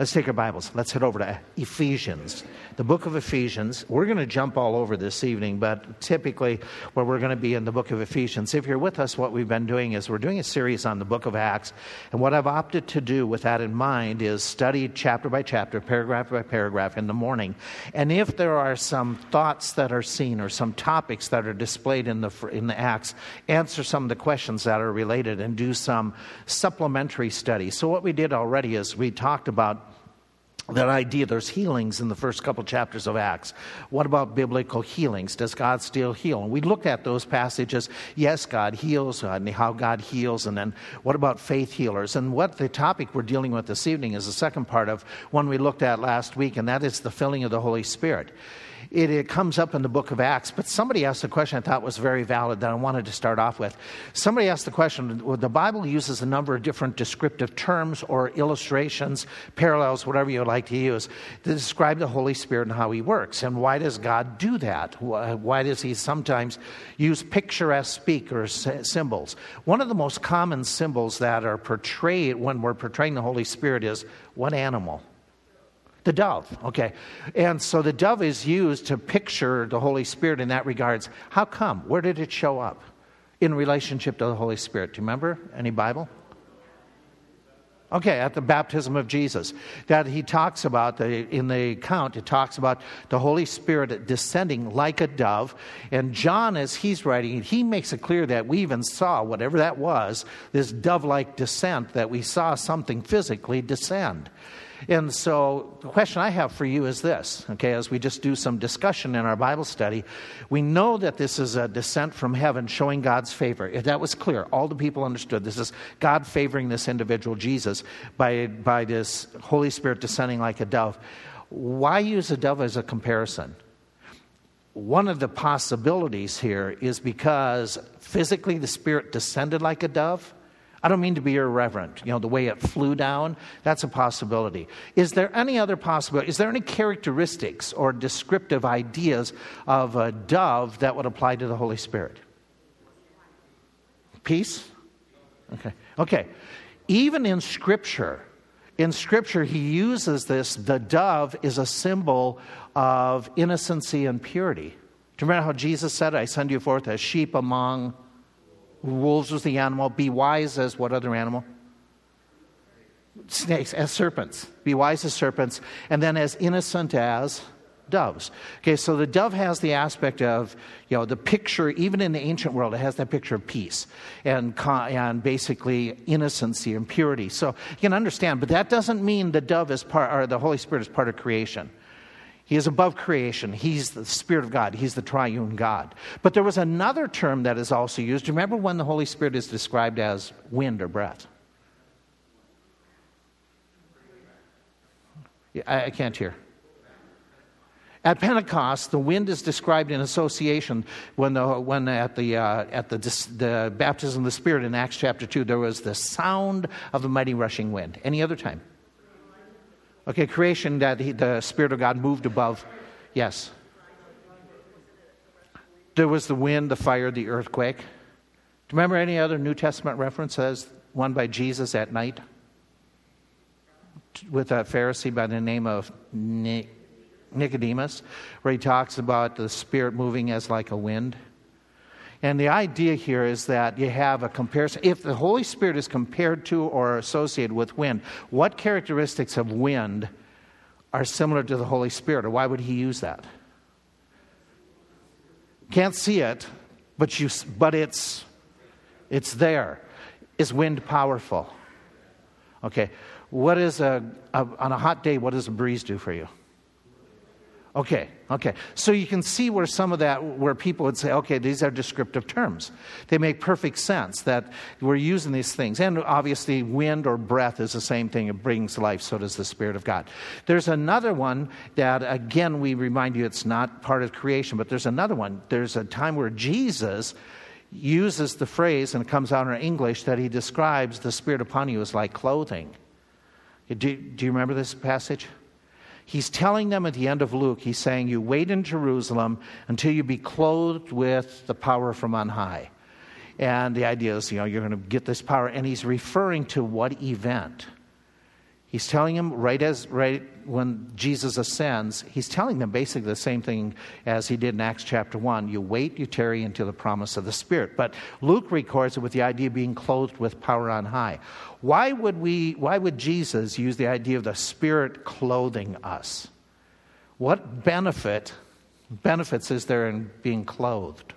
Let's take our Bibles. Let's head over to Ephesians, the book of Ephesians. We're going to jump all over this evening, but typically where we're going to be in the book of Ephesians. If you're with us, what we've been doing is we're doing a series on the book of Acts. And what I've opted to do with that in mind is study chapter by chapter, paragraph by paragraph in the morning. And if there are some thoughts that are seen or some topics that are displayed in the, in the Acts, answer some of the questions that are related and do some supplementary study. So, what we did already is we talked about that idea there's healings in the first couple chapters of acts. What about biblical healings? Does god still heal? And we looked at those passages. Yes god heals and how god heals and then what about faith healers? And what the topic we're dealing with this evening is the second part of one we looked at last week and that is the filling of the holy spirit it, it, comes up in the book of Acts, but somebody asked a question I thought was very valid that I wanted to start off with. Somebody asked the question well, the Bible uses a number of different descriptive terms or illustrations, parallels, whatever you like to use, to describe the Holy Spirit and how He works. And why does God do that? Why does He sometimes use picturesque speak or symbols? One of the most common symbols that are portrayed when we're portraying the Holy Spirit is what animal? The dove, okay. And so the dove is used to picture the Holy Spirit in that regards. How come? Where did it show up in relationship to the Holy Spirit? Do you remember? Any Bible? Okay, at the baptism of Jesus, that he talks about the, in the account, it talks about the Holy Spirit descending like a dove. And John, as he's writing, he makes it clear that we even saw whatever that was, this dove like descent, that we saw something physically descend. And so, the question I have for you is this, okay, as we just do some discussion in our Bible study, we know that this is a descent from heaven showing God's favor. If that was clear, all the people understood this is God favoring this individual, Jesus, by, by this Holy Spirit descending like a dove. Why use a dove as a comparison? One of the possibilities here is because physically the Spirit descended like a dove I don't mean to be irreverent. You know, the way it flew down, that's a possibility. Is there any other possibility? Is there any characteristics or descriptive ideas of a dove that would apply to the Holy Spirit? Peace? Okay. Okay. Even in Scripture, in Scripture, he uses this the dove is a symbol of innocency and purity. Do you remember how Jesus said, I send you forth as sheep among Wolves was the animal. Be wise as what other animal? Snakes, as serpents. Be wise as serpents. And then as innocent as doves. Okay, so the dove has the aspect of, you know, the picture, even in the ancient world, it has that picture of peace and, and basically innocency and purity. So you can understand, but that doesn't mean the dove is part, or the Holy Spirit is part of creation. He is above creation. He's the Spirit of God. He's the triune God. But there was another term that is also used. Remember when the Holy Spirit is described as wind or breath? I, can't hear. At Pentecost, the wind is described in association when, the, when at, the, uh, at the, the baptism of the Spirit in Acts chapter 2, there was the sound of the mighty rushing wind. Any other time? Okay, creation that he, the Spirit of God moved above. Yes. There was the wind, the fire, the earthquake. Do you remember any other New Testament references? One by Jesus at night with a Pharisee by the name of Nicodemus, where he talks about the Spirit moving as like a wind. And the idea here is that you have a comparison. If the Holy Spirit is compared to or associated with wind, what characteristics of wind are similar to the Holy Spirit? Or why would he use that? Can't see it, but, you, but it's, it's there. Is wind powerful? Okay. What is a, a, on a hot day, what does a breeze do for you? Okay, okay. So you can see where some of that, where people would say, okay, these are descriptive terms. They make perfect sense that we're using these things. And obviously, wind or breath is the same thing. It brings life, so does the Spirit of God. There's another one that, again, we remind you it's not part of creation, but there's another one. There's a time where Jesus uses the phrase, and it comes out in English, that he describes the Spirit upon you as like clothing. Do, do you remember this passage? He's telling them at the end of Luke, he's saying, You wait in Jerusalem until you be clothed with the power from on high. And the idea is, you know, you're going to get this power. And he's referring to what event? He's telling them right as right when Jesus ascends, he's telling them basically the same thing as he did in Acts chapter 1. You wait, you tarry until the promise of the Spirit. But Luke records it with the idea of being clothed with power on high. Why would we why would Jesus use the idea of the Spirit clothing us? What benefit benefits is there in being clothed?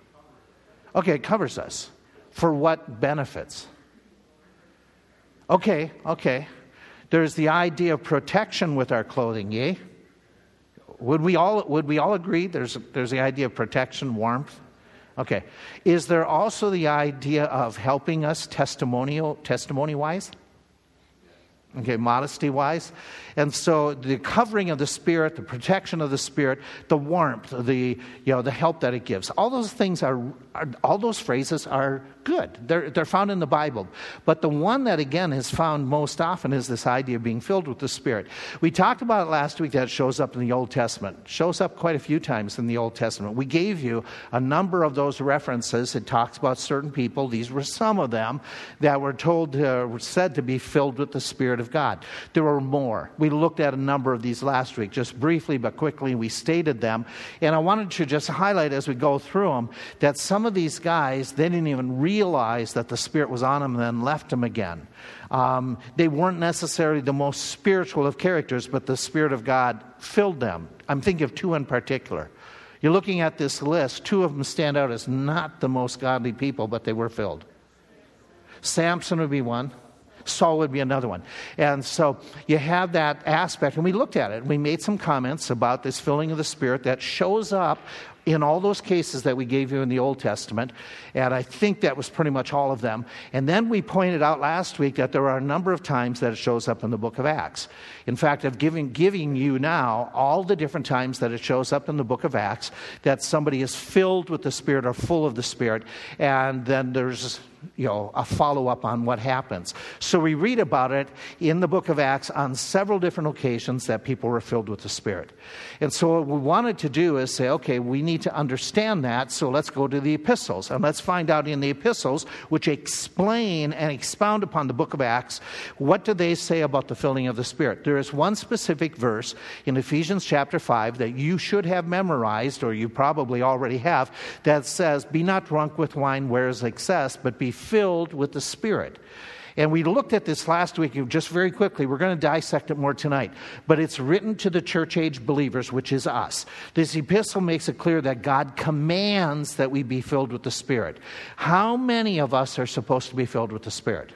Okay, it covers us. For what benefits? Okay, okay. There's the idea of protection with our clothing, yea? Would we all, would we all agree there's, there's the idea of protection, warmth? Okay. Is there also the idea of helping us testimonial, testimony wise? Okay, modesty wise. And so the covering of the Spirit, the protection of the Spirit, the warmth, the, you know, the help that it gives, all those things are, are, all those phrases are good. They're, they're found in the Bible. But the one that, again, is found most often is this idea of being filled with the Spirit. We talked about it last week that shows up in the Old Testament. shows up quite a few times in the Old Testament. We gave you a number of those references. It talks about certain people. These were some of them that were told, uh, were said to be filled with the Spirit of God. There were more. We looked at a number of these last week, just briefly but quickly. We stated them. And I wanted to just highlight as we go through them that some of these guys, they didn't even realize that the Spirit was on them and then left them again. Um, they weren't necessarily the most spiritual of characters, but the Spirit of God filled them. I'm thinking of two in particular. You're looking at this list, two of them stand out as not the most godly people, but they were filled. Samson would be one. Saul would be another one. And so you have that aspect, and we looked at it. We made some comments about this filling of the Spirit that shows up in all those cases that we gave you in the Old Testament, and I think that was pretty much all of them. And then we pointed out last week that there are a number of times that it shows up in the book of Acts. In fact, I've given giving you now all the different times that it shows up in the book of Acts that somebody is filled with the Spirit or full of the Spirit, and then there's you know, a follow up on what happens. So we read about it in the book of Acts on several different occasions that people were filled with the Spirit. And so what we wanted to do is say, okay, we need to understand that, so let's go to the epistles. And let's find out in the epistles, which explain and expound upon the book of Acts, what do they say about the filling of the Spirit? There is one specific verse in Ephesians chapter 5 that you should have memorized, or you probably already have, that says, Be not drunk with wine where is excess, but be filled with the Spirit. And we looked at this last week just very quickly. We're going to dissect it more tonight. But it's written to the church age believers, which is us. This epistle makes it clear that God commands that we be filled with the Spirit. How many of us are supposed to be filled with the Spirit?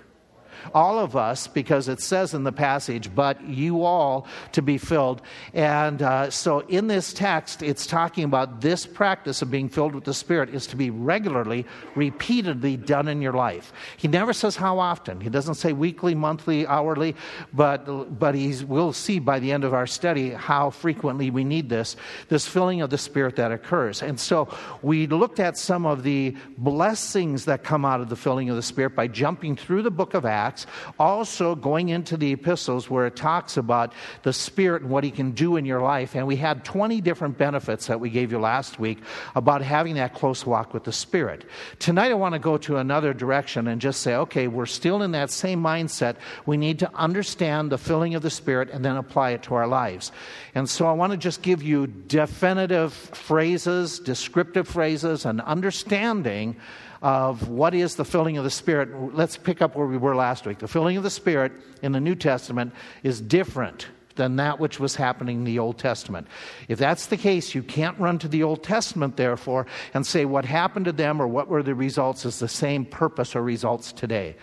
All of us, because it says in the passage, but you all to be filled. And uh, so in this text, it's talking about this practice of being filled with the Spirit is to be regularly, repeatedly done in your life. He never says how often. He doesn't say weekly, monthly, hourly, but, but he will see by the end of our study how frequently we need this, this filling of the Spirit that occurs. And so we looked at some of the blessings that come out of the filling of the Spirit by jumping through the book of Acts Acts, also going into the epistles where it talks about the Spirit and what He can do in your life. And we had 20 different benefits that we gave you last week about having that close walk with the Spirit. Tonight, I want to go to another direction and just say, okay, we're still in that same mindset. We need to understand the filling of the Spirit and then apply it to our lives. And so I want to just give you definitive phrases, descriptive phrases, and understanding of what is the filling of the Spirit. Let's pick up where we were last week. The filling of the Spirit in the New Testament is different than that which was happening in the Old Testament. If that's the case, you can't run to the Old Testament, therefore, and say what happened to them or what were the results is the same purpose or results today.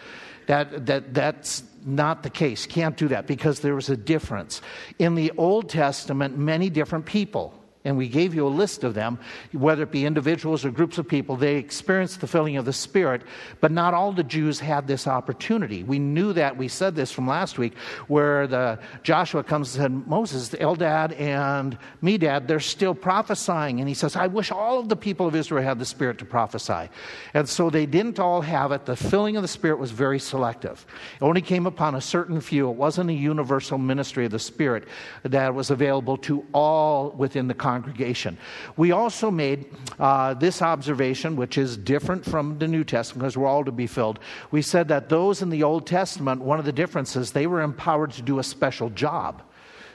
That, that, that's not the case. Can't do that because there was a difference. In the Old Testament, many different people and we gave you a list of them, whether it be individuals or groups of people, they experienced the filling of the Spirit, but not all the Jews had this opportunity. We knew that. We said this from last week, where the Joshua comes and said, Moses, Eldad and Medad, they're still prophesying. And he says, I wish all of the people of Israel had the Spirit to prophesy. And so they didn't all have it. The filling of the Spirit was very selective. It only came upon a certain few. It wasn't a universal ministry of the Spirit that was available to all within the congregation congregation. We also made uh, this observation, which is different from the New Testament because we're all to be filled. We said that those in the Old Testament, one of the differences, they were empowered to do a special job.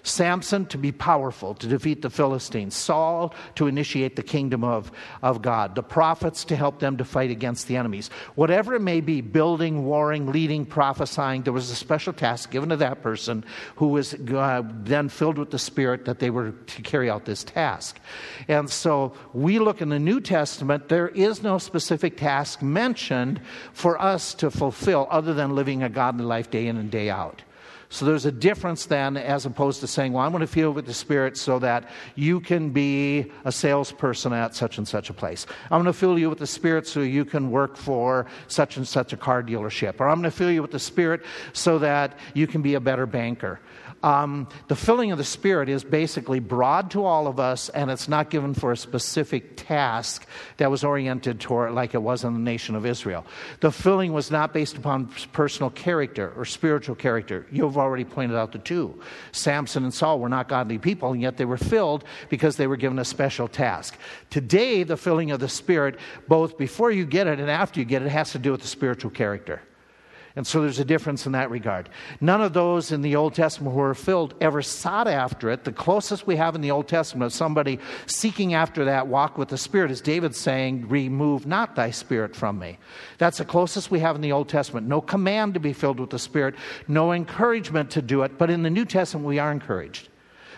Samson to be powerful, to defeat the Philistines, Saul to initiate the kingdom of, of God, the prophets to help them to fight against the enemies. Whatever it may be, building, warring, leading, prophesying, there was a special task given to that person who was uh, then filled with the Spirit that they were to carry out this task. And so we look in the New Testament, there is no specific task mentioned for us to fulfill other than living a godly life day in and day out. So there's a difference then as opposed to saying, well, I'm going to feel with the Spirit so that you can be a salesperson at such and such a place. I'm going to fill you with the Spirit so you can work for such and such a car dealership. Or I'm going to fill you with the Spirit so that you can be a better banker. Um, the filling of the Spirit is basically broad to all of us, and it's not given for a specific task that was oriented toward, like it was in the nation of Israel. The filling was not based upon personal character or spiritual character. You've already pointed out the two. Samson and Saul were not godly people, and yet they were filled because they were given a special task. Today, the filling of the Spirit, both before you get it and after you get it, has to do with the spiritual character. And so there's a difference in that regard. None of those in the Old Testament who were filled ever sought after it. The closest we have in the Old Testament of somebody seeking after that walk with the Spirit is David saying, Remove not thy Spirit from me. That's the closest we have in the Old Testament. No command to be filled with the Spirit, no encouragement to do it. But in the New Testament, we are encouraged.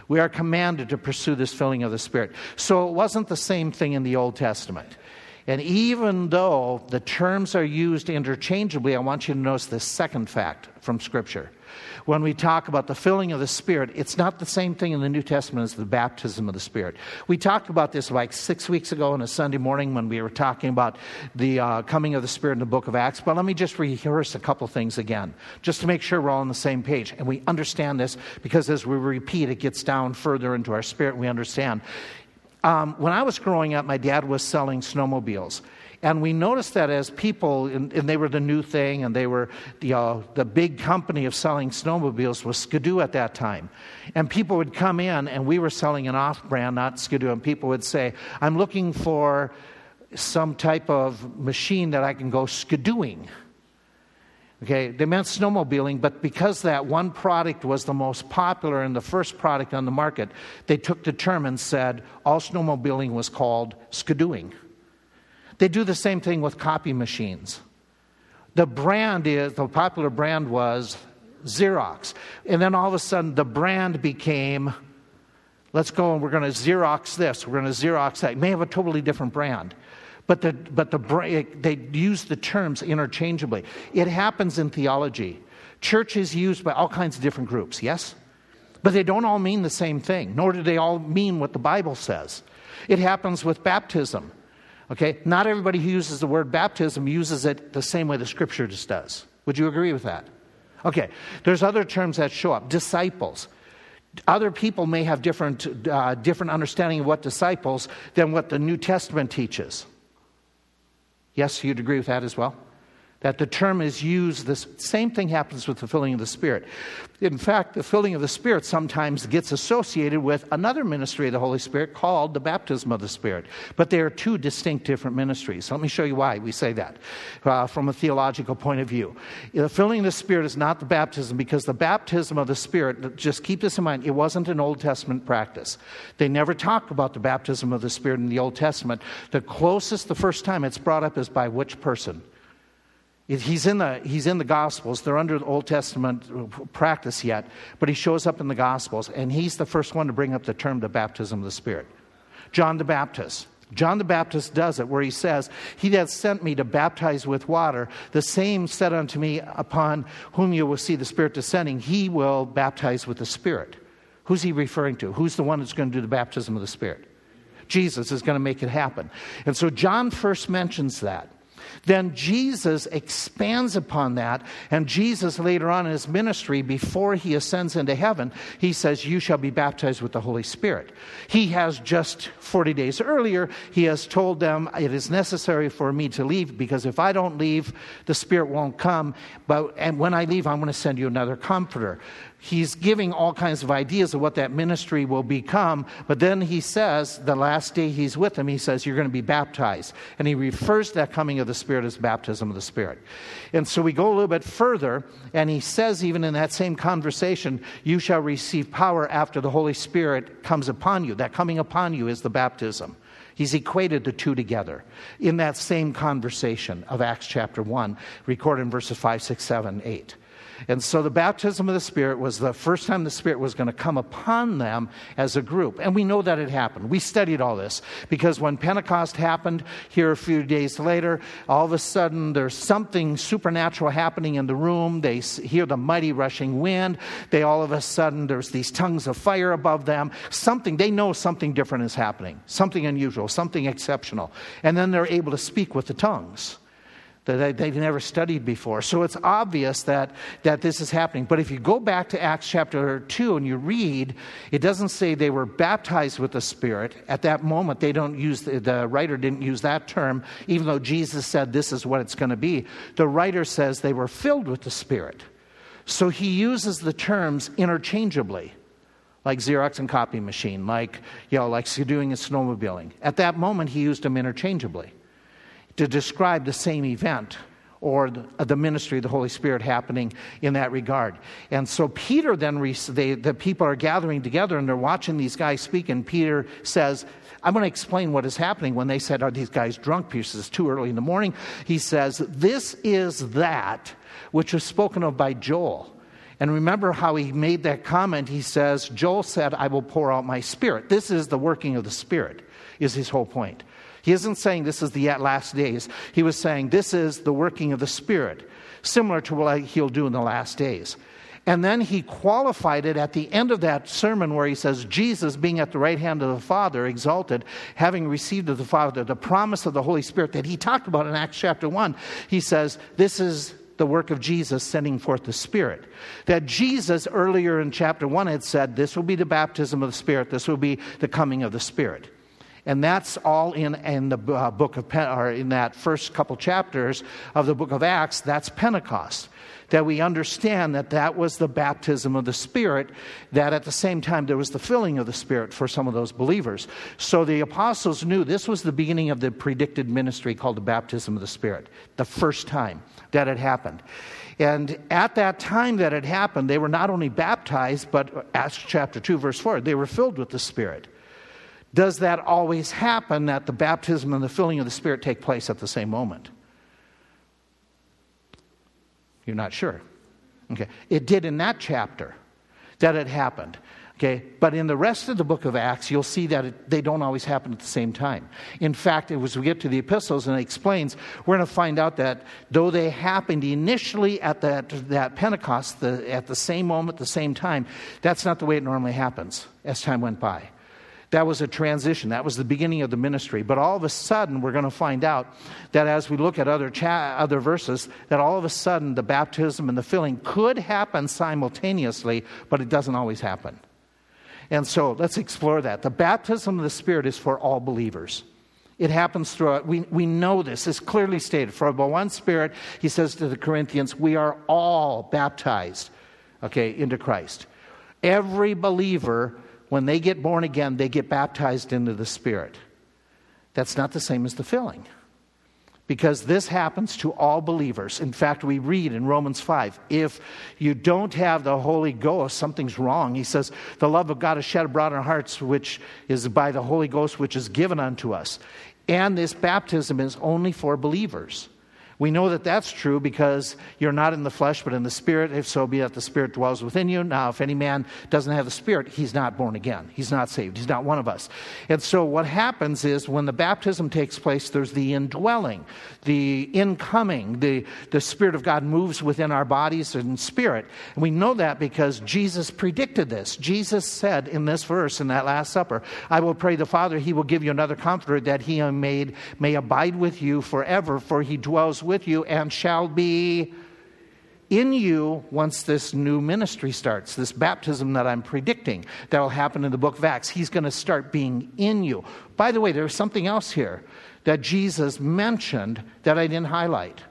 We are commanded to pursue this filling of the Spirit. So it wasn't the same thing in the Old Testament. And even though the terms are used interchangeably, I want you to notice the second fact from Scripture. When we talk about the filling of the Spirit, it's not the same thing in the New Testament as the baptism of the Spirit. We talked about this like six weeks ago on a Sunday morning when we were talking about the uh, coming of the Spirit in the book of Acts. But let me just rehearse a couple things again, just to make sure we're all on the same page. And we understand this because as we repeat, it gets down further into our spirit we understand. Um, when I was growing up, my dad was selling snowmobiles. And we noticed that as people, and, and they were the new thing, and they were the, uh, the big company of selling snowmobiles was Ski-Doo at that time. And people would come in, and we were selling an off brand, not Ski-Doo, and people would say, I'm looking for some type of machine that I can go skidooing. Okay, they meant snowmobiling, but because that one product was the most popular and the first product on the market, they took the term and said all snowmobiling was called skidooing. They do the same thing with copy machines. The brand is, the popular brand was Xerox. And then all of a sudden, the brand became, let's go and we're going to Xerox this, we're going to Xerox that. It may have a totally different brand. But, the, but the, they use the terms interchangeably. It happens in theology. Church is used by all kinds of different groups, yes? But they don't all mean the same thing, nor do they all mean what the Bible says. It happens with baptism. Okay? Not everybody who uses the word baptism uses it the same way the scripture just does. Would you agree with that? Okay. There's other terms that show up. Disciples. Other people may have different, uh, different understanding of what disciples than what the New Testament teaches. Yes, you'd agree with that as well? That the term is used, the same thing happens with the filling of the Spirit. In fact, the filling of the Spirit sometimes gets associated with another ministry of the Holy Spirit called the baptism of the Spirit. But they are two distinct different ministries. let me show you why we say that uh, from a theological point of view. The filling of the Spirit is not the baptism because the baptism of the Spirit, just keep this in mind, it wasn't an Old Testament practice. They never talk about the baptism of the Spirit in the Old Testament. The closest, the first time it's brought up is by which person? He's in, the, he's in the Gospels. They're under the Old Testament practice yet, but he shows up in the Gospels, and he's the first one to bring up the term the baptism of the Spirit. John the Baptist. John the Baptist does it, where he says, He that sent me to baptize with water, the same said unto me, Upon whom you will see the Spirit descending, he will baptize with the Spirit. Who's he referring to? Who's the one that's going to do the baptism of the Spirit? Jesus is going to make it happen. And so John first mentions that. Then Jesus expands upon that, and Jesus later on in his ministry, before he ascends into heaven, he says, You shall be baptized with the Holy Spirit. He has just 40 days earlier, he has told them, It is necessary for me to leave, because if I don't leave, the Spirit won't come. But and when I leave, I'm going to send you another comforter. He's giving all kinds of ideas of what that ministry will become. But then he says, the last day he's with them, he says, You're going to be baptized. And he refers to that coming of the Spirit as baptism of the Spirit. And so we go a little bit further, and he says, even in that same conversation, You shall receive power after the Holy Spirit comes upon you. That coming upon you is the baptism. He's equated the two together in that same conversation of Acts chapter 1, recorded in verses 5, 6, 7, 8. And so the baptism of the Spirit was the first time the Spirit was going to come upon them as a group. And we know that it happened. We studied all this because when Pentecost happened here a few days later, all of a sudden there's something supernatural happening in the room. They hear the mighty rushing wind. They all of a sudden, there's these tongues of fire above them. Something, they know something different is happening, something unusual, something exceptional. And then they're able to speak with the tongues that they've never studied before. So it's obvious that, that this is happening. But if you go back to Acts chapter 2 and you read, it doesn't say they were baptized with the Spirit. At that moment, they don't use, the, the writer didn't use that term, even though Jesus said this is what it's going to be. The writer says they were filled with the Spirit. So he uses the terms interchangeably like Xerox and copy machine, like, you know, like doing a snowmobiling. At that moment, he used them interchangeably to describe the same event or the, uh, the, ministry of the Holy Spirit happening in that regard. And so Peter then, they, the people are gathering together and they're watching these guys speak, and Peter says, I'm going to explain what is happening. When they said, Are these guys drunk? Says, It's too early in the morning. He says, This is that which was spoken of by Joel. And remember how he made that comment. He says, Joel said, I will pour out my spirit. This is the working of the spirit, is his whole point. He isn't saying this is the last days. He was saying this is the working of the Spirit, similar to what he'll do in the last days. And then he qualified it at the end of that sermon where he says, Jesus being at the right hand of the Father, exalted, having received of the Father the promise of the Holy Spirit that he talked about in Acts chapter 1. He says, This is the work of Jesus sending forth the Spirit. That Jesus earlier in chapter 1 had said, This will be the baptism of the Spirit, this will be the coming of the Spirit. And that's all in, in the uh, book of, or in that first couple chapters of the book of Acts. That's Pentecost. That we understand that that was the baptism of the Spirit, that at the same time there was the filling of the Spirit for some of those believers. So the apostles knew this was the beginning of the predicted ministry called the baptism of the Spirit, the first time that it happened. And at that time that it happened, they were not only baptized, but Acts chapter 2, verse 4, they were filled with the Spirit. Does that always happen that the baptism and the filling of the Spirit take place at the same moment? You're not sure. Okay. It did in that chapter that it happened. Okay, but in the rest of the book of Acts, you'll see that it, they don't always happen at the same time. In fact, as we get to the epistles and it explains, we're going to find out that though they happened initially at that, that Pentecost, the, at the same moment, the same time, that's not the way it normally happens as time went by. That was a transition. That was the beginning of the ministry. But all of a sudden, we're going to find out that as we look at other, cha- other verses, that all of a sudden the baptism and the filling could happen simultaneously, but it doesn't always happen. And so let's explore that. The baptism of the Spirit is for all believers. It happens throughout. We, we know this. It's clearly stated. For by one Spirit, he says to the Corinthians, we are all baptized, okay, into Christ. Every believer when they get born again, they get baptized into the Spirit. That's not the same as the filling. Because this happens to all believers. In fact, we read in Romans 5 if you don't have the Holy Ghost, something's wrong. He says, The love of God is shed abroad in our hearts, which is by the Holy Ghost, which is given unto us. And this baptism is only for believers. We know that that's true because you're not in the flesh, but in the Spirit, if so be that the Spirit dwells within you. Now, if any man doesn't have the Spirit, he's not born again. He's not saved. He's not one of us. And so, what happens is when the baptism takes place, there's the indwelling, the incoming, the, the Spirit of God moves within our bodies and spirit. And we know that because Jesus predicted this. Jesus said in this verse, in that Last Supper, I will pray the Father, he will give you another comforter that he made, may abide with you forever, for he dwells with you and shall be in you once this new ministry starts, this baptism that I'm predicting that will happen in the book of Acts. He's going to start being in you. By the way, there's something else here that Jesus mentioned that I didn't highlight.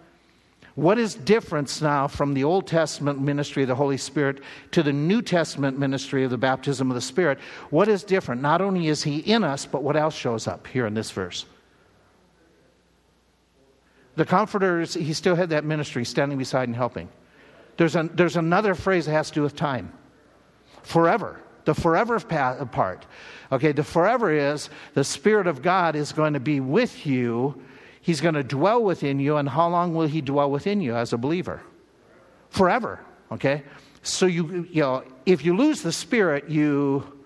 What is difference now from the Old Testament ministry of the Holy Spirit to the New Testament ministry of the baptism of the Spirit? What is different? Not only is He in us, but what else shows up here in this verse? The Comforter, he still had that ministry, standing beside and helping. There's, an, there's another phrase that has to do with time forever. The forever part. Okay, the forever is the Spirit of God is going to be with you He's going to dwell within you, and how long will He dwell within you as a believer? Forever, okay? So, you, you know, if you lose the Spirit, you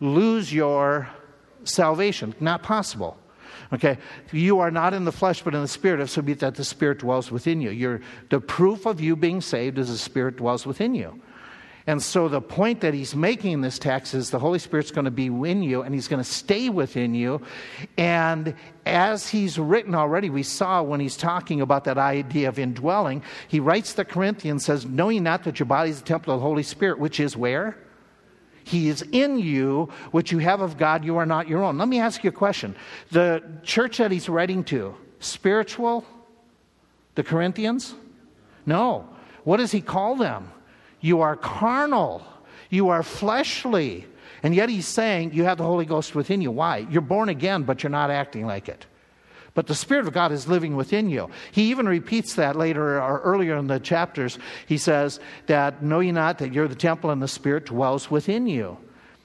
lose your salvation. Not possible. Okay, you are not in the flesh, but in the spirit. If so be that the spirit dwells within you. You're, the proof of you being saved is the spirit dwells within you. And so the point that he's making in this text is the Holy Spirit's going to be in you and he's going to stay within you. And as he's written already, we saw when he's talking about that idea of indwelling, he writes the Corinthians, says, Knowing not that your body is the temple of the Holy Spirit, which is where? He is in you, What you have of God, you are not your own. Let me ask you a question. The church that he's writing to, spiritual? The Corinthians? No. What does he call them? You are carnal. You are fleshly. And yet he's saying you have the Holy Ghost within you. Why? You're born again, but you're not acting like it. But the Spirit of God is living within you. He even repeats that later or earlier in the chapters. He says that know ye not that you're the temple and the Spirit dwells within you.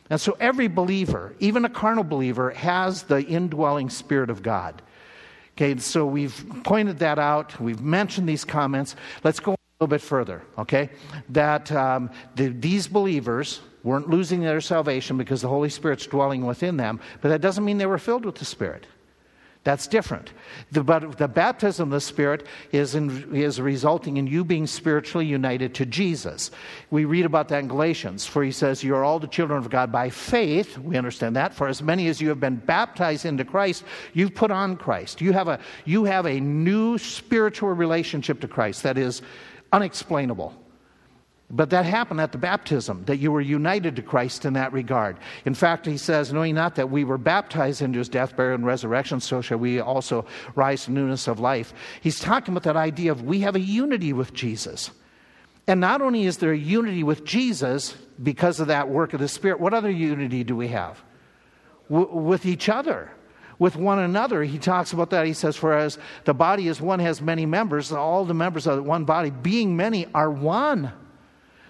And so every believer, even a carnal believer, has the indwelling Spirit of God. Okay, so we've pointed that out. We've mentioned these comments. Let's go a little bit further, okay? That um, the, these believers weren't losing their salvation because the Holy Spirit's dwelling within them, but that doesn't mean they were filled with the Spirit. That's different. The, but the baptism of the Spirit is, in, is resulting in you being spiritually united to Jesus. We read about that in Galatians, for he says, You are all the children of God by faith. We understand that. For as many as you have been baptized into Christ, you've put on Christ. You have a, you have a new spiritual relationship to Christ that is unexplainable. But that happened at the baptism, that you were united to Christ in that regard. In fact, he says, knowing not that we were baptized into his death, burial, and resurrection, so shall we also rise to newness of life. He's talking about that idea of we have a unity with Jesus. And not only is there a unity with Jesus because of that work of the Spirit, what other unity do we have? W- with each other with one another. He talks about that. He says, For as the body is one, has many members, all the members of one body, being many, are one.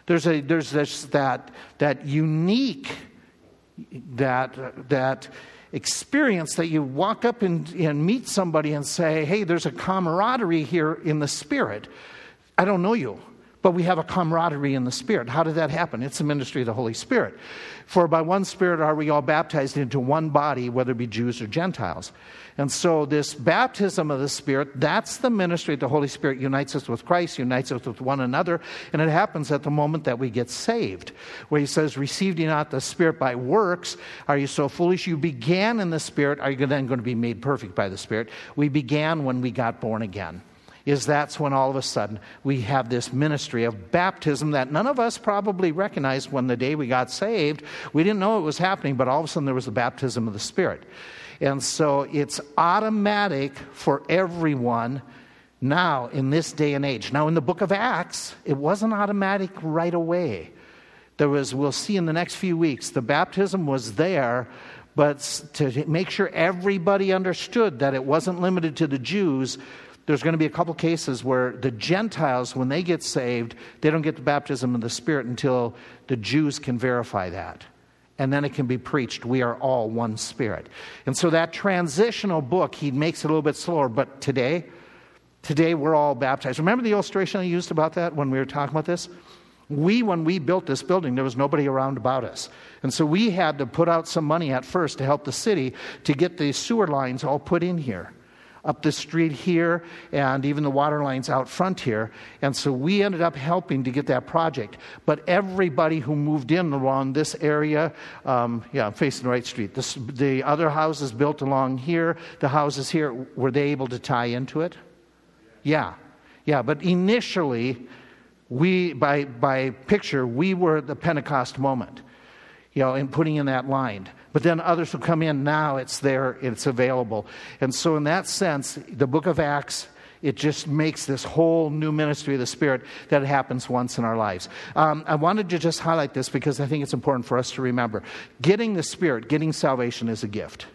There's, a, there's this, that, that unique, that, that experience that you walk up and, and meet somebody and say, Hey, there's a camaraderie here in the spirit. I don't know you but we have a camaraderie in the Spirit. How did that happen? It's the ministry of the Holy Spirit. For by one Spirit are we all baptized into one body, whether it be Jews or Gentiles. And so, this baptism of the Spirit, that's the ministry. Of the Holy Spirit unites us with Christ, unites us with one another, and it happens at the moment that we get saved. Where he says, Received ye not the Spirit by works? Are you so foolish? You began in the Spirit. Are you then going to be made perfect by the Spirit? We began when we got born again is that's when all of a sudden we have this ministry of baptism that none of us probably recognized when the day we got saved. We didn't know it was happening, but all of a sudden there was the baptism of the Spirit. And so it's automatic for everyone now in this day and age. Now, in the book of Acts, it wasn't automatic right away. There was, we'll see in the next few weeks, the baptism was there, but to make sure everybody understood that it wasn't limited to the Jews, there's going to be a couple cases where the Gentiles, when they get saved, they don't get the baptism of the Spirit until the Jews can verify that. And then it can be preached. We are all one Spirit. And so that transitional book, he makes it a little bit slower. But today, today we're all baptized. Remember the illustration I used about that when we were talking about this? We, when we built this building, there was nobody around about us. And so we had to put out some money at first to help the city to get the sewer lines all put in here up the street here and even the water lines out front here. And so we ended up helping to get that project. But everybody who moved in along this area, um, yeah, facing the right street, this, the other houses built along here, the houses here, were they able to tie into it? Yeah. Yeah, but initially, we, by, by picture, we were the Pentecost moment, you know, in putting in that line. But then others will come in. Now it's there, it's available. And so, in that sense, the book of Acts It just makes this whole new ministry of the Spirit that happens once in our lives. Um, I wanted to just highlight this because I think it's important for us to remember. Getting the Spirit, getting salvation is a gift.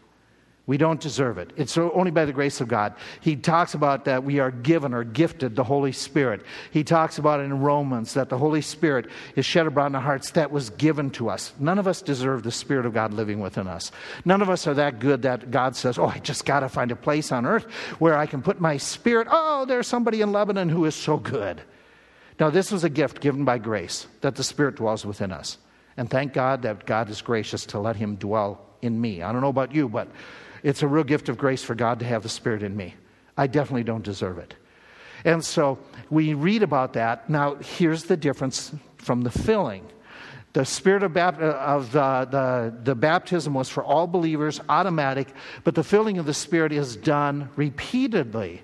We don't deserve it. It's only by the grace of God. He talks about that we are given or gifted the Holy Spirit. He talks about in Romans that the Holy Spirit is shed abroad in our hearts that was given to us. None of us deserve the Spirit of God living within us. None of us are that good that God says, Oh, I just got to find a place on earth where I can put my Spirit. Oh, there's somebody in Lebanon who is so good. Now, this was a gift given by grace that the Spirit dwells within us. And thank God that God is gracious to let Him dwell in me. I don't know about you, but it's a real gift of grace for God to have the Spirit in me. I definitely don't deserve it. And so we read about that. Now, here's the difference from the filling. The spirit of, bap- uh, of the, the, the baptism was for all believers, automatic, but the filling of the Spirit is done repeatedly,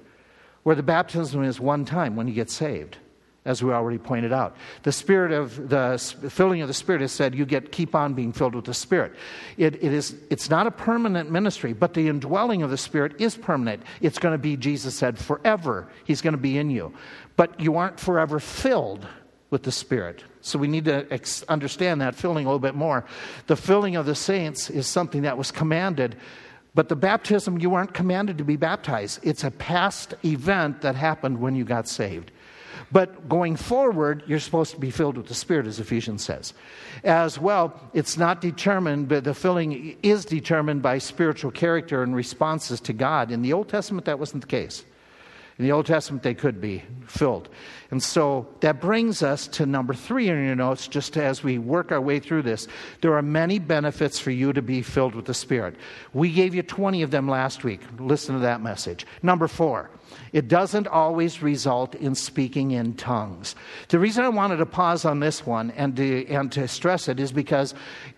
where the baptism is one time when you get saved as we already pointed out. The spirit of the filling of the spirit is said you get keep on being filled with the spirit. It, it is it's not a permanent ministry, but the indwelling of the spirit is permanent. It's going to be Jesus said forever. He's going to be in you, but you aren't forever filled with the spirit. So we need to ex- understand that filling a little bit more. The filling of the saints is something that was commanded. But the baptism, you aren't commanded to be baptized. It's a past event that happened when you got saved. But going forward, you're supposed to be filled with the Spirit, as Ephesians says. As well, it's not determined, but the filling is determined by spiritual character and responses to God. In the Old Testament, that wasn't the case. In the Old Testament, they could be filled. And so that brings us to number three in your notes, just as we work our way through this. There are many benefits for you to be filled with the Spirit. We gave you 20 of them last week. Listen to that message. Number four, it doesn't always result in speaking in tongues. The reason I wanted to pause on this one and to, and to stress it is because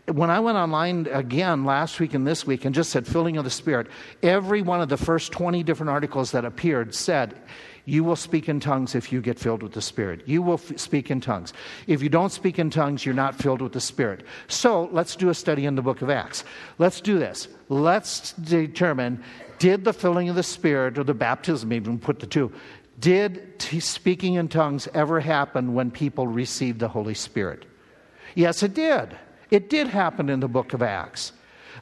when I went online again last week and this week and just said filling of the Spirit, every one of the first 20 different articles that appeared said, you will speak in tongues if you get filled with the Spirit. You will f- speak in tongues. If you don't speak in tongues, you're not filled with the Spirit. So let's do a study in the book of Acts. Let's do this. Let's determine did the filling of the Spirit or the baptism, even put the two, did t- speaking in tongues ever happen when people received the Holy Spirit? Yes, it did. It did happen in the book of Acts.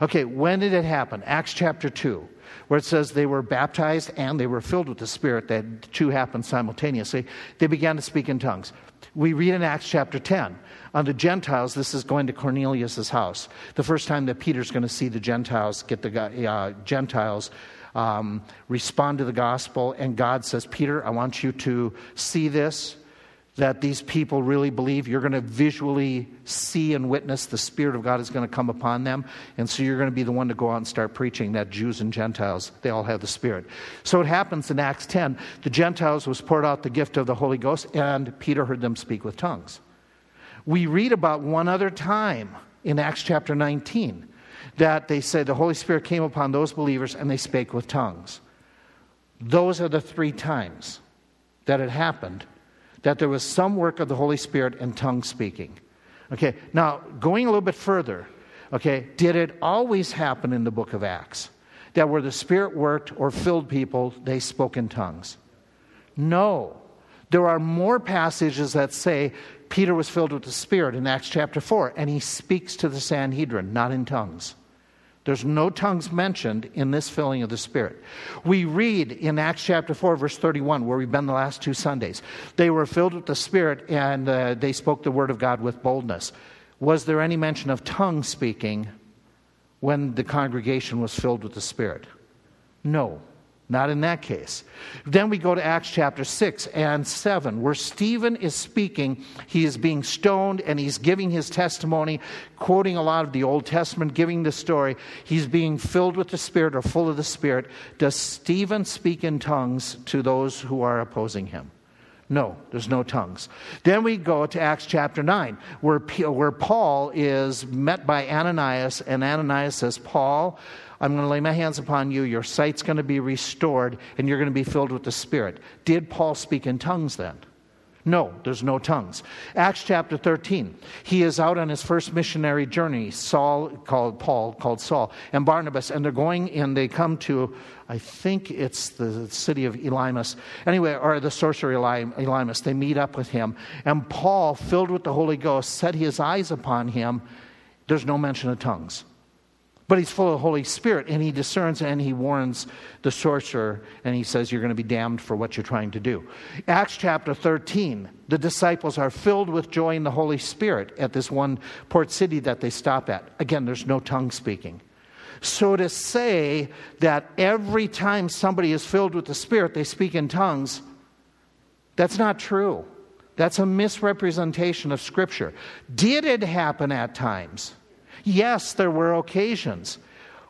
Okay, when did it happen? Acts chapter 2, where it says they were baptized and they were filled with the Spirit. That two happened simultaneously. They began to speak in tongues. We read in Acts chapter 10 on the Gentiles, this is going to Cornelius' house. The first time that Peter's going to see the Gentiles get the uh, Gentiles um, respond to the gospel, and God says, Peter, I want you to see this that these people really believe. You're going to visually see and witness the Spirit of God is going to come upon them. And so you're going to be the one to go out and start preaching that Jews and Gentiles, they all have the Spirit. So it happens in Acts 10. The Gentiles was poured out the gift of the Holy Ghost, and Peter heard them speak with tongues. We read about one other time in Acts chapter 19 that they said the Holy Spirit came upon those believers and they spake with tongues. Those are the three times that it happened that there was some work of the Holy Spirit and tongue speaking. Okay, now going a little bit further, okay, did it always happen in the book of Acts that where the Spirit worked or filled people, they spoke in tongues? No. There are more passages that say Peter was filled with the Spirit in Acts chapter 4, and he speaks to the Sanhedrin, not in tongues. There's no tongues mentioned in this filling of the Spirit. We read in Acts chapter 4, verse 31, where we've been the last two Sundays. They were filled with the Spirit and uh, they spoke the word of God with boldness. Was there any mention of tongue speaking when the congregation was filled with the Spirit? No. Not in that case. Then we go to Acts chapter 6 and 7, where Stephen is speaking. He is being stoned and he's giving his testimony, quoting a lot of the Old Testament, giving the story. He's being filled with the Spirit or full of the Spirit. Does Stephen speak in tongues to those who are opposing him? No, there's no tongues. Then we go to Acts chapter 9, where, where Paul is met by Ananias, and Ananias says, Paul, I'm going to lay my hands upon you. Your sight's going to be restored, and you're going to be filled with the Spirit. Did Paul speak in tongues then? No, there's no tongues. Acts chapter 13. He is out on his first missionary journey, Saul, called Paul, called Saul, and Barnabas, and they're going and they come to, I think it's the city of Elymas. Anyway, or the sorcerer Elymas. They meet up with him. And Paul, filled with the Holy Ghost, set his eyes upon him. There's no mention of tongues. But he's full of the Holy Spirit and he discerns and he warns the sorcerer and he says, You're going to be damned for what you're trying to do. Acts chapter 13, the disciples are filled with joy in the Holy Spirit at this one port city that they stop at. Again, there's no tongue speaking. So to say that every time somebody is filled with the Spirit, they speak in tongues, that's not true. That's a misrepresentation of Scripture. Did it happen at times? Yes, there were occasions.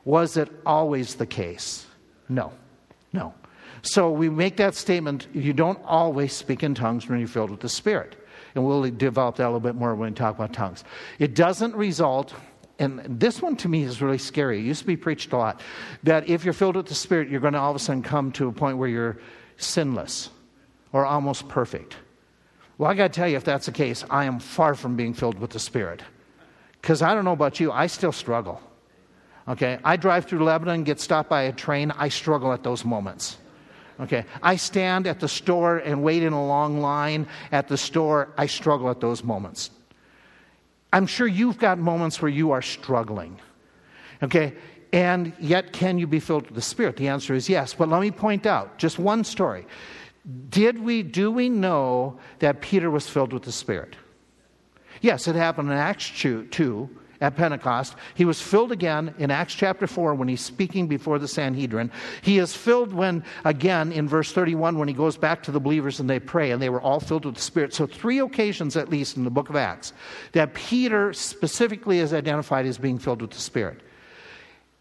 Was it always the case? No, no. So we make that statement you don't always speak in tongues when you're filled with the Spirit. And we'll develop that a little bit more when we talk about tongues. It doesn't result, and this one to me is really scary. It used to be preached a lot that if you're filled with the Spirit, you're going to all of a sudden come to a point where you're sinless or almost perfect. Well, I got to tell you, if that's the case, I am far from being filled with the Spirit. Because I don't know about you, I still struggle. Okay? I drive through Lebanon, get stopped by a train, I struggle at those moments. Okay? I stand at the store and wait in a long line at the store, I struggle at those moments. I'm sure you've got moments where you are struggling. Okay? And yet, can you be filled with the Spirit? The answer is yes. But let me point out just one story. Did we, do we know that Peter was filled with the Spirit? Yes, it happened in Acts 2 at Pentecost. He was filled again in Acts chapter 4 when he's speaking before the Sanhedrin. He is filled when, again, in verse 31, when he goes back to the believers and they pray, and they were all filled with the Spirit. So, three occasions at least in the book of Acts that Peter specifically is identified as being filled with the Spirit.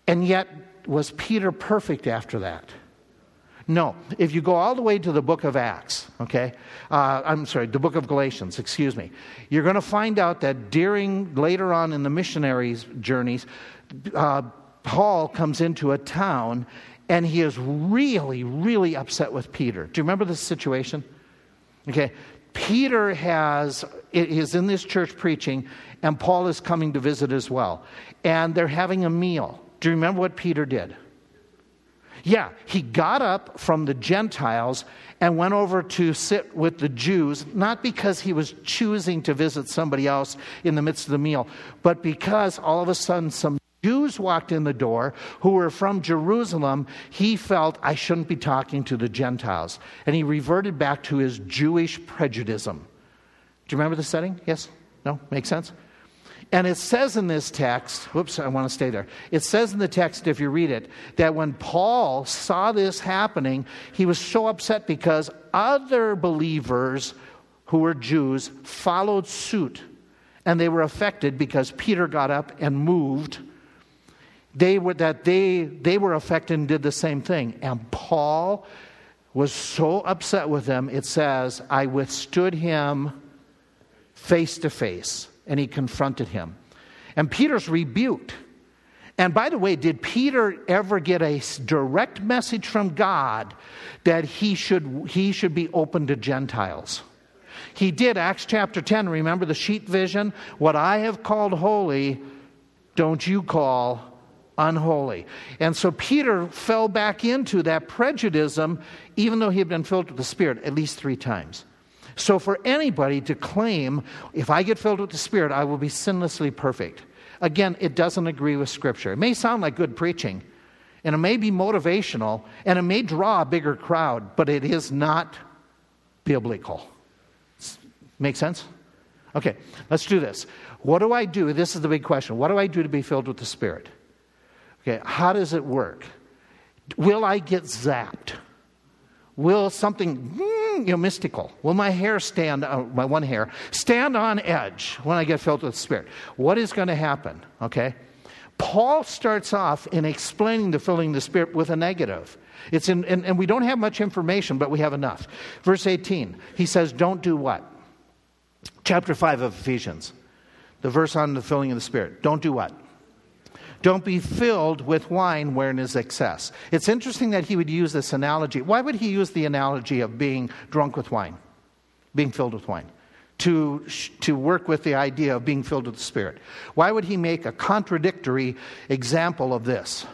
And yet, was Peter perfect after that? No. If you go all the way to the book of Acts, okay, uh, I'm sorry, the book of Galatians, excuse me, you're going to find out that during, later on in the missionaries' journeys, uh, Paul comes into a town and he is really, really upset with Peter. Do you remember this situation? Okay. Peter has is in this church preaching, and Paul is coming to visit as well. And they're having a meal. Do you remember what Peter did? Yeah, he got up from the Gentiles and went over to sit with the Jews, not because he was choosing to visit somebody else in the midst of the meal, but because all of a sudden some Jews walked in the door who were from Jerusalem. He felt, I shouldn't be talking to the Gentiles. And he reverted back to his Jewish prejudice. Do you remember the setting? Yes? No? Make sense? And it says in this text, whoops, I want to stay there. It says in the text, if you read it, that when Paul saw this happening, he was so upset because other believers who were Jews followed suit. And they were affected because Peter got up and moved. They were, that they, they were affected and did the same thing. And Paul was so upset with them, it says, I withstood him face to face and he confronted him. And Peter's rebuked. And by the way, did Peter ever get a direct message from God that he should, he should be open to Gentiles? He did, Acts chapter 10. Remember the sheet vision? What I have called holy, don't you call unholy. And so Peter fell back into that prejudice, even though he had been filled with the Spirit at least three times. So, for anybody to claim, if I get filled with the Spirit, I will be sinlessly perfect, again, it doesn't agree with Scripture. It may sound like good preaching, and it may be motivational, and it may draw a bigger crowd, but it is not biblical. Make sense? Okay, let's do this. What do I do? This is the big question. What do I do to be filled with the Spirit? Okay, how does it work? Will I get zapped? Will something, hmm, you know, mystical, will my hair stand, uh, my one hair, stand on edge when I get filled with the Spirit? What is going to happen? Okay? Paul starts off in explaining the filling of the Spirit with a negative. It's in, and, and we don't have much information, but we have enough. Verse 18, he says, Don't do what? Chapter 5 of Ephesians, the verse on the filling of the Spirit. Don't do what? Don't be filled with wine wherein is excess. It's interesting that he would use this analogy. Why would he use the analogy of being drunk with wine? being filled with wine, to, to work with the idea of being filled with the Spirit. Why would he make a contradictory example of this?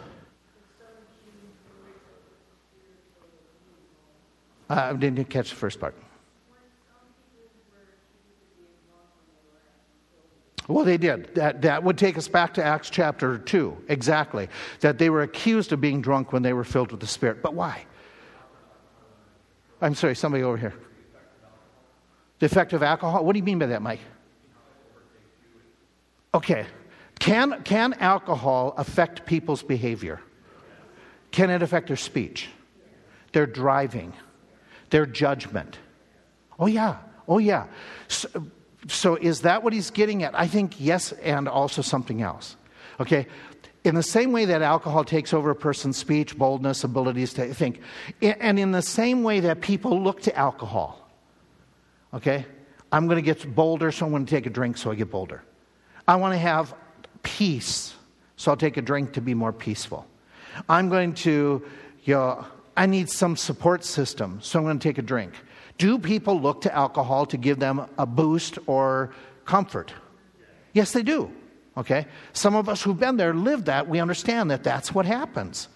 Uh, I didn't catch the first part. Well, they did. That, that would take us back to Acts chapter 2, exactly. That they were accused of being drunk when they were filled with the Spirit. But why? I'm sorry, somebody over here. The effect of alcohol? What do you mean by that, Mike? Okay. Can, can alcohol affect people's behavior? Can it affect their speech, their driving, their judgment? Oh, yeah. Oh, yeah. So, so, is that what he's getting at? I think yes, and also something else. Okay? In the same way that alcohol takes over a person's speech, boldness, abilities to think, and in the same way that people look to alcohol, okay? I'm going to get bolder, so I'm going to take a drink so I get bolder. I want to have peace, so I'll take a drink to be more peaceful. I'm going to, you know, I need some support system, so I'm going to take a drink. Do people look to alcohol to give them a boost or comfort? Yes, they do. Okay? Some of us who've been there live that. We understand that that's what happens.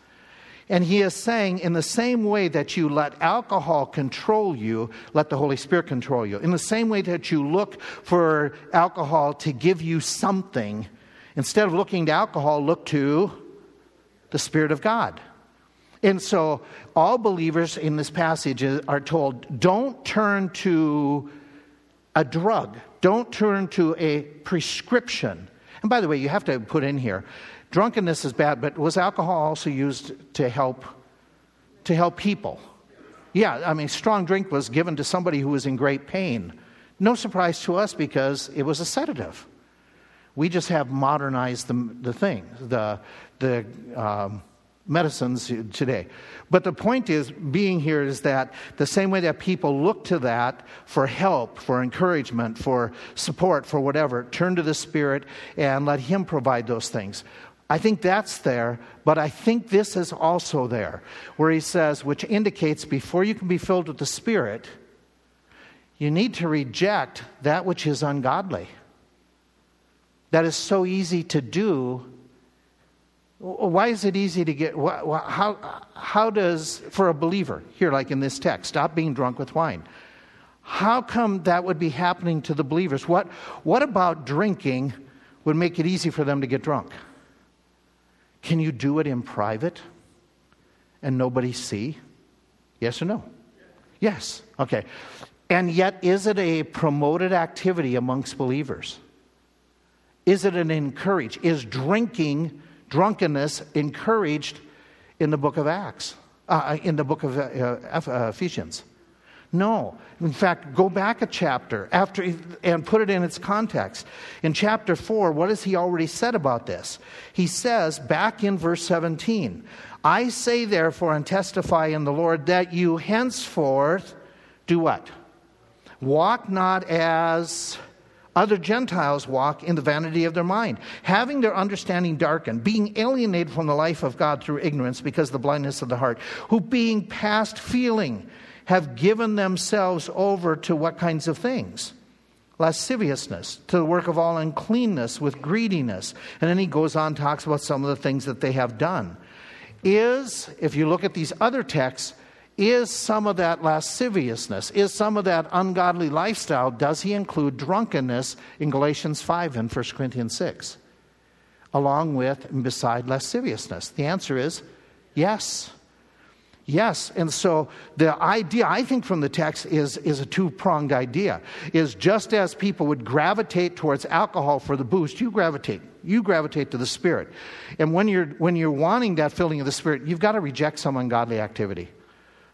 And he is saying, in the same way that you let alcohol control you, let the Holy Spirit control you. In the same way that you look for alcohol to give you something, instead of looking to alcohol, look to the Spirit of God. And so, all believers in this passage are told don't turn to a drug, don't turn to a prescription. And by the way, you have to put in here drunkenness is bad, but was alcohol also used to help to help people? Yeah, I mean, strong drink was given to somebody who was in great pain. No surprise to us because it was a sedative. We just have modernized the, the thing, the, the um, medicines today. But the point is, being here is that the same way that people look to that for help, for encouragement, for support, for whatever, turn to the Spirit and let Him provide those things. I think that's there, but I think this is also there, where He says, which indicates before you can be filled with the Spirit, you need to reject that which is ungodly. That is so easy to do why is it easy to get? How, how does, for a believer, here, like in this text, stop being drunk with wine? How come that would be happening to the believers? What, what about drinking would make it easy for them to get drunk? Can you do it in private and nobody see? Yes or no? Yes. Okay. And yet, is it a promoted activity amongst believers? Is it an encourage? Is drinking drunkenness encouraged in the book of Acts, uh, in the book of uh, uh, Ephesians. No. In fact, go back a chapter after and put it in its context. In chapter 4, what has he already said about this? He says back in verse 17, I say therefore and testify in the Lord that you henceforth do what? Walk not as other Gentiles walk in the vanity of their mind, having their understanding darkened, being alienated from the life of God through ignorance because of the blindness of the heart, who being past feeling have given themselves over to what kinds of things? Lasciviousness, to the work of all uncleanness with greediness. And then he goes on, talks about some of the things that they have done. Is, if you look at these other texts, is some of that lasciviousness, is some of that ungodly lifestyle, does he include drunkenness in Galatians 5 and 1 Corinthians 6? Along with and beside lasciviousness? The answer is yes. Yes. And so the idea, I think, from the text is, is a two pronged idea. Is just as people would gravitate towards alcohol for the boost, you gravitate. You gravitate to the Spirit. And when you're, when you're wanting that filling of the Spirit, you've got to reject some ungodly activity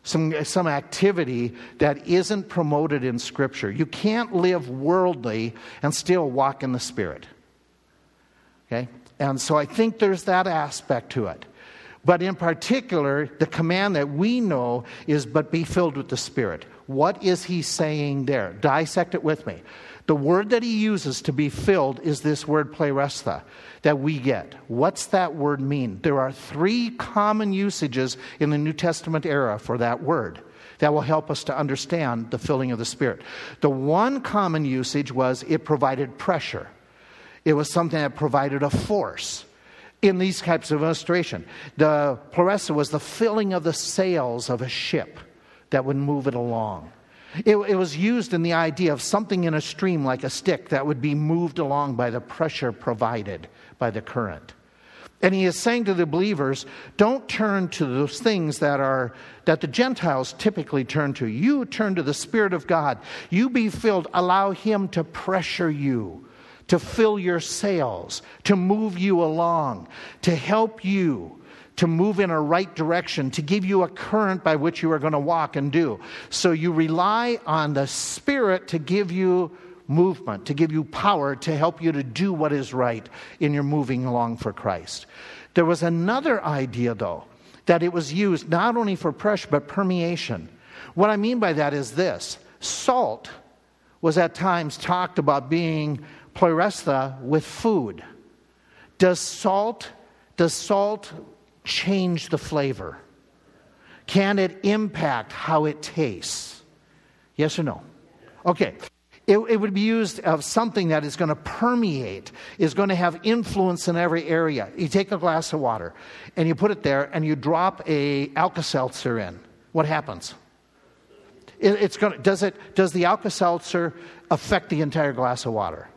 some, some activity that isn't promoted in Scripture. You can't live worldly and still walk in the Spirit. Okay? And so I think there's that aspect to it. But in particular, the command that we know is, but be filled with the Spirit. What is he saying there? Dissect it with me. The word that he uses to be filled is this word plerestha that we get. What's that word mean? There are three common usages in the New Testament era for that word. that will help us to understand the filling of the Spirit. The one common usage was it provided pressure, it was something that provided a force. In these types of illustration, the pleresta was the filling of the sails of a ship that would move it along. It, it, was used in the idea of something in a stream like a stick that would be moved along by the pressure provided by the current. And he is saying to the believers, don't turn to those things that are that the Gentiles typically turn to. You turn to the Spirit of God. You be filled, allow him to pressure you, to fill your sails, to move you along, to help you to move in a right direction, to give you a current by which you are going to walk and do. So you rely on the Spirit to give you movement, to give you power, to help you to do what is right in your moving along for Christ. There was another idea, though, that it was used not only for pressure, but permeation. What I mean by that is this salt was at times talked about being pleresta with food. Does salt, does salt change the flavor? Can it impact how it tastes? Yes or no? Okay. It, it would be used of something that is going to permeate, is going to have influence in every area. You take a glass of water and you put it there and you drop a Alka-Seltzer in. What happens? It, it's going to, does, it, does the Alka-Seltzer affect the entire glass of water?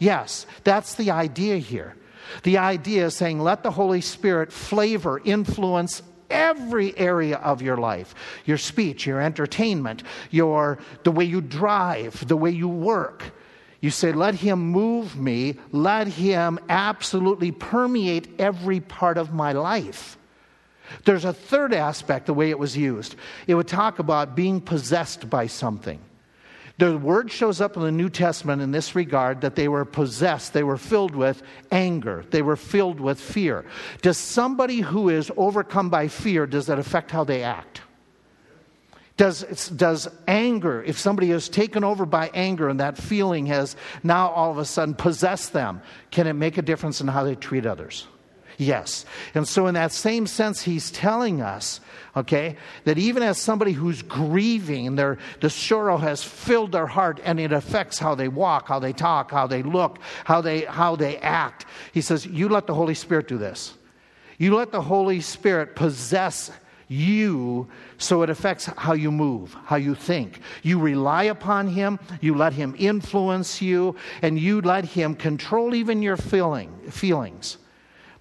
Yes, that's the idea here. The idea is saying, let the Holy Spirit flavor, influence, every area of your life your speech, your entertainment, your, the way you drive, the way you work. You say, Let him move me, let him absolutely permeate every part of my life. There's a third aspect, the way it was used. It would talk about being possessed by something. The word shows up in the New Testament in this regard that they were possessed, they were filled with anger, they were filled with fear. Does somebody who is overcome by fear, does that affect how they act? Does, does anger, if somebody is taken over by anger and that feeling has now all of a sudden possessed them, can it make a difference in how they treat others? Yes. And so, in that same sense, he's telling us, okay, that even as somebody who's grieving, their, the sorrow has filled their heart and it affects how they walk, how they talk, how they look, how they, how they act. He says, You let the Holy Spirit do this. You let the Holy Spirit possess you so it affects how you move, how you think. You rely upon Him, you let Him influence you, and you let Him control even your feeling, feelings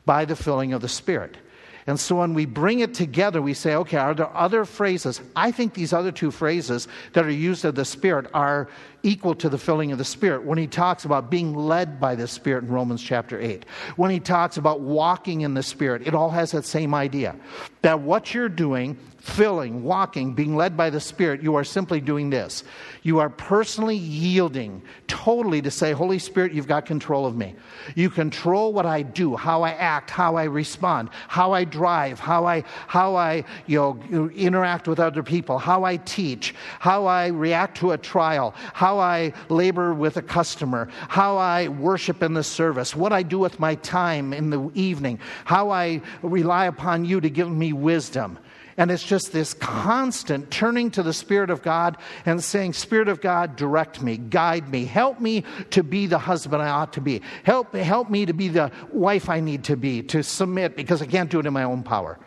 by the filling of the Spirit. And so when we bring it together, we say, okay, are there other phrases? I think these other two phrases that are used of the Spirit are equal to the filling of the Spirit. When he talks about being led by the Spirit in Romans chapter 8, when he talks about walking in the Spirit, it all has that same idea. That what you're doing filling, walking, being led by the Spirit, you are simply doing this. You are personally yielding totally to say, Holy Spirit, you've got control of me. You control what I do, how I act, how I respond, how I drive, how I, how I you know, interact with other people, how I teach, how I react to a trial, how I labor with a customer, how I worship in the service, what I do with my time in the evening, how I rely upon you to give me wisdom. And it's just this constant turning to the Spirit of God and saying, Spirit of God, direct me, guide me, help me to be the husband I ought to be. Help, help me to be the wife I need to be, to submit, because I can't do it in my own power.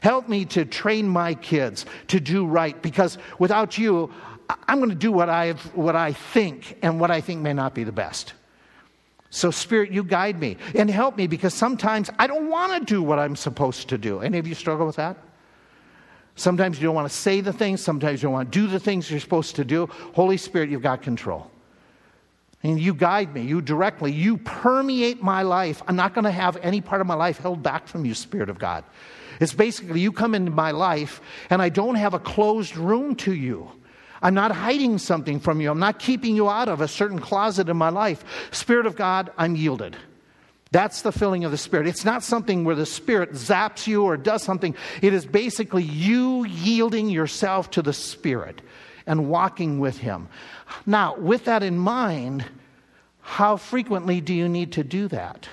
Help me to train my kids to do right, because without you, I'm going to do what I, what I think, and what I think may not be the best. So, Spirit, you guide me and help me because sometimes I don't want to do what I'm supposed to do. Any of you struggle with that? Sometimes you don't want to say the things, sometimes you don't want to do the things you're supposed to do. Holy Spirit, you've got control. And you guide me, you directly, you permeate my life. I'm not going to have any part of my life held back from you, Spirit of God. It's basically you come into my life and I don't have a closed room to you. I'm not hiding something from you. I'm not keeping you out of a certain closet in my life. Spirit of God, I'm yielded. That's the filling of the Spirit. It's not something where the Spirit zaps you or does something. It is basically you yielding yourself to the Spirit and walking with Him. Now, with that in mind, how frequently do you need to do that?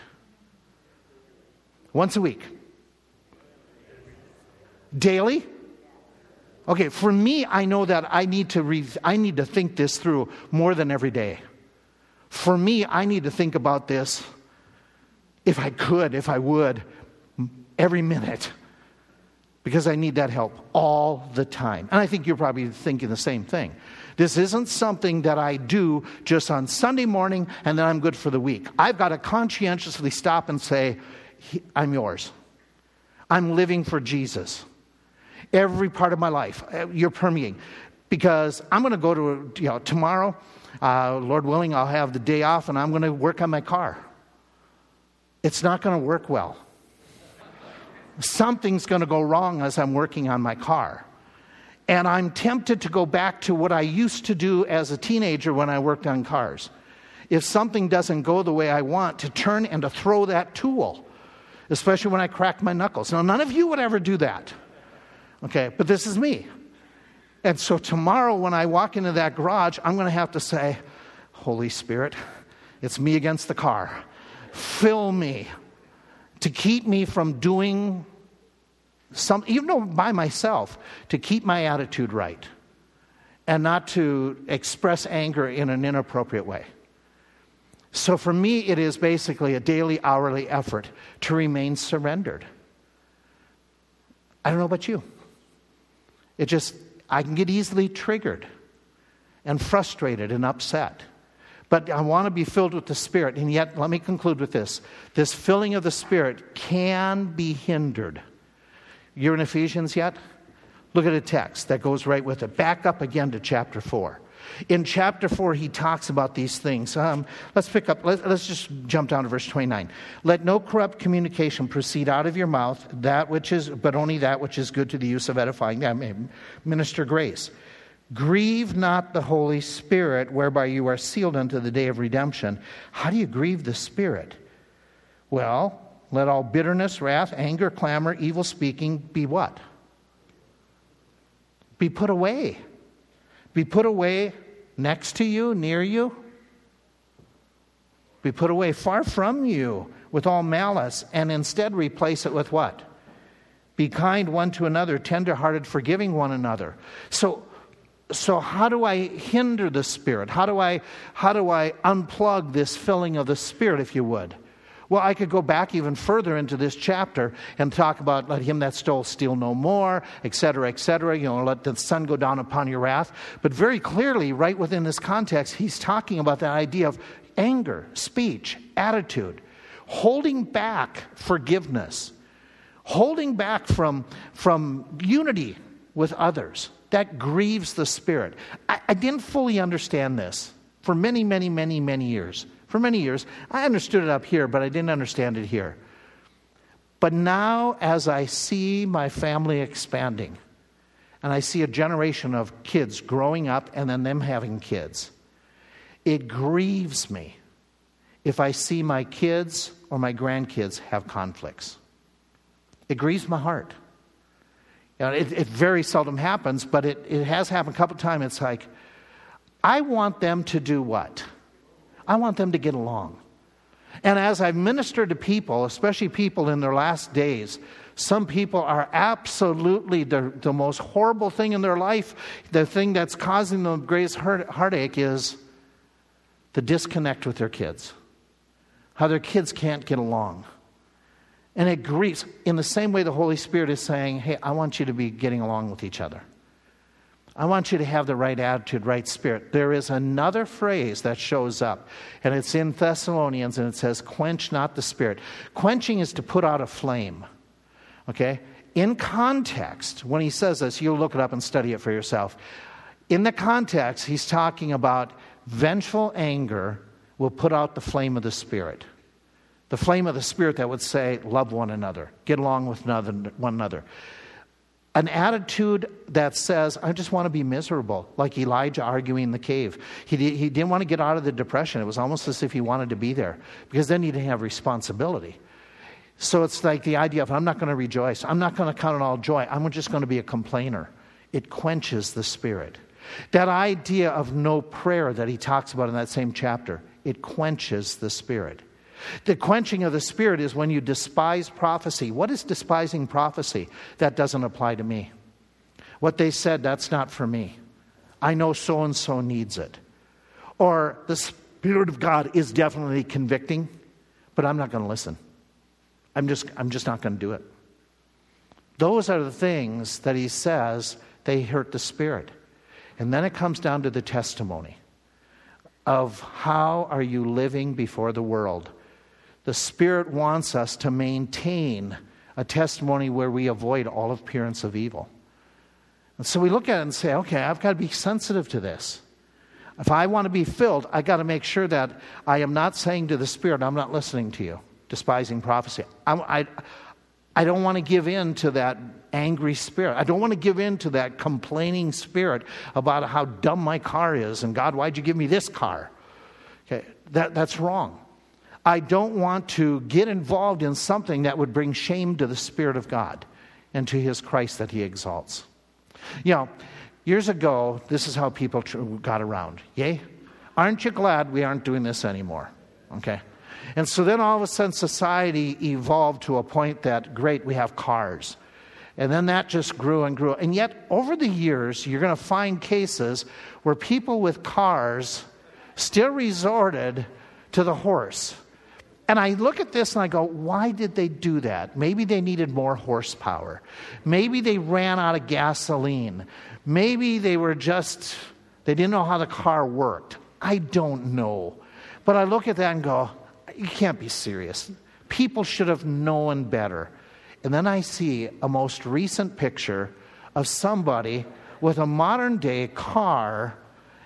Once a week? Daily? Okay, for me, I know that I need to re- I need to think this through more than every day. For me, I need to think about this if I could, if I would, every minute. Because I need that help all the time. And I think you're probably thinking the same thing. This isn't something that I do just on Sunday morning and then I'm good for the week. I've got to conscientiously stop and say, I'm yours. I'm living for Jesus. Every part of my life, uh, you're permeating. Because I'm going to go to, you know, tomorrow, uh, Lord willing, I'll have the day off and I'm going to work on my car. It's not going to work well. Something's going to go wrong as I'm working on my car. And I'm tempted to go back to what I used to do as a teenager when I worked on cars. If something doesn't go the way I want, to turn and to throw that tool, especially when I crack my knuckles. Now, none of you would ever do that. Okay, but this is me. And so tomorrow, when I walk into that garage, I'm going to have to say, Holy Spirit, it's me against the car. Fill me to keep me from doing some, even though by myself, to keep my attitude right and not to express anger in an inappropriate way. So for me, it is basically a daily, hourly effort to remain surrendered. I don't know about you. It just, I can get easily triggered and frustrated and upset. But I want to be filled with the Spirit. And yet, let me conclude with this this filling of the Spirit can be hindered you're in Ephesians yet? Look at a text that goes right with it. Back up again to chapter 4. In chapter 4, he talks about these things. Um, let's pick up, let, us just jump down to verse 29. Let no corrupt communication proceed out of your mouth, that which is, but only that which is good to the use of edifying, I mean, minister grace. Grieve not the Holy Spirit, whereby you are sealed unto the day of redemption. How do you grieve the Spirit? Well, let all bitterness, wrath, anger, clamor, evil speaking be what? Be put away. Be put away next to you, near you. Be put away far from you with all malice, and instead replace it with what? Be kind one to another, tenderhearted, forgiving one another. So, so how do I hinder the Spirit? How do I, how do I unplug this filling of the Spirit, if you would? Well, I could go back even further into this chapter and talk about let him that stole steal no more, etc., etc. You know, let the sun go down upon your wrath. But very clearly, right within this context, he's talking about that idea of anger, speech, attitude, holding back forgiveness, holding back from, from unity with others. That grieves the spirit. I, I didn't fully understand this for many, many, many, many years for many years. I understood it up here, but I didn't understand it here. But now, as I see my family expanding, and I see a generation of kids growing up and then them having kids, it grieves me if I see my kids or my grandkids have conflicts. It grieves my heart. You know, it, it, very seldom happens, but it, it has happened a couple times. It's like, I want them to do what? I want them to get along. And as I've ministered to people, especially people in their last days, some people are absolutely the, the most horrible thing in their life. The thing that's causing them the greatest heart, heartache is the disconnect with their kids, how their kids can't get along. And it grieves in the same way the Holy Spirit is saying, Hey, I want you to be getting along with each other. I want you to have the right attitude, right spirit. There is another phrase that shows up, and it's in Thessalonians, and it says, Quench not the spirit. Quenching is to put out a flame. Okay? In context, when he says this, you'll look it up and study it for yourself. In the context, he's talking about vengeful anger will put out the flame of the spirit. The flame of the spirit that would say, Love one another, get along with one another an attitude that says, I just want to be miserable, like Elijah arguing in the cave. He, he didn't want to get out of the depression. It was almost as if he wanted to be there, because then he didn't have responsibility. So it's like the idea of, I'm not going to rejoice. I'm not going to count it all joy. I'm just going to be a complainer. It quenches the spirit. That idea of no prayer that he talks about in that same chapter, it quenches the spirit. The quenching of the Spirit is when you despise prophecy. What is despising prophecy? That doesn't apply to me. What they said, that's not for me. I know so and so needs it. Or the Spirit of God is definitely convicting, but I'm not going to listen. I'm just, I'm just not going to do it. Those are the things that he says they hurt the Spirit. And then it comes down to the testimony of how are you living before the world. The Spirit wants us to maintain a testimony where we avoid all appearance of evil. And so we look at it and say, okay, I've got to be sensitive to this. If I want to be filled, I got to make sure that I am not saying to the Spirit, I'm not listening to you, despising prophecy. I, I, I don't want to give in to that angry spirit. I don't want to give in to that complaining spirit about how dumb my car is and God, why'd you give me this car? Okay, that, that's wrong. I don't want to get involved in something that would bring shame to the Spirit of God and to His Christ that He exalts. You know, years ago, this is how people got around. Yay? Aren't you glad we aren't doing this anymore? Okay? And so then all of a sudden, society evolved to a point that, great, we have cars. And then that just grew and grew. And yet, over the years, you're going to find cases where people with cars still resorted to the horse. And I look at this and I go, why did they do that? Maybe they needed more horsepower. Maybe they ran out of gasoline. Maybe they were just, they didn't know how the car worked. I don't know. But I look at that and go, you can't be serious. People should have known better. And then I see a most recent picture of somebody with a modern day car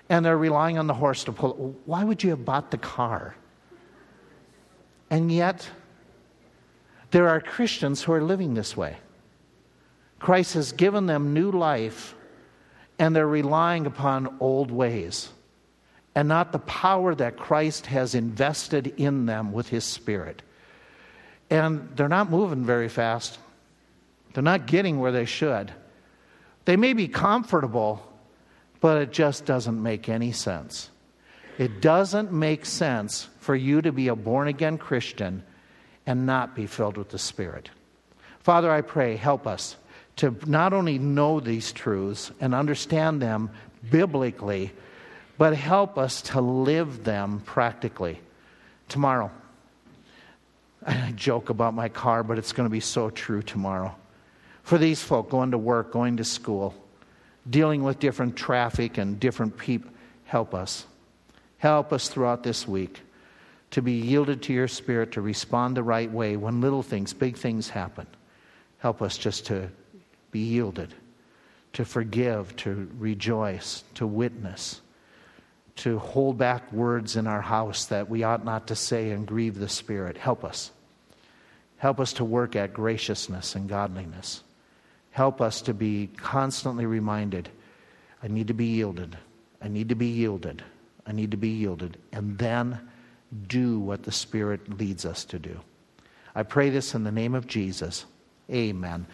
and they're relying on the horse to pull. Why would you have bought the car? And yet, there are Christians who are living this way. Christ has given them new life, and they're relying upon old ways and not the power that Christ has invested in them with His Spirit. And they're not moving very fast, they're not getting where they should. They may be comfortable, but it just doesn't make any sense. It doesn't make sense for you to be a born again Christian and not be filled with the Spirit. Father, I pray, help us to not only know these truths and understand them biblically, but help us to live them practically. Tomorrow, I joke about my car, but it's going to be so true tomorrow. For these folk going to work, going to school, dealing with different traffic and different people, help us. Help us throughout this week to be yielded to your spirit, to respond the right way when little things, big things happen. Help us just to be yielded, to forgive, to rejoice, to witness, to hold back words in our house that we ought not to say and grieve the Spirit. Help us. Help us to work at graciousness and godliness. Help us to be constantly reminded I need to be yielded. I need to be yielded. I need to be yielded. And then do what the Spirit leads us to do. I pray this in the name of Jesus. Amen.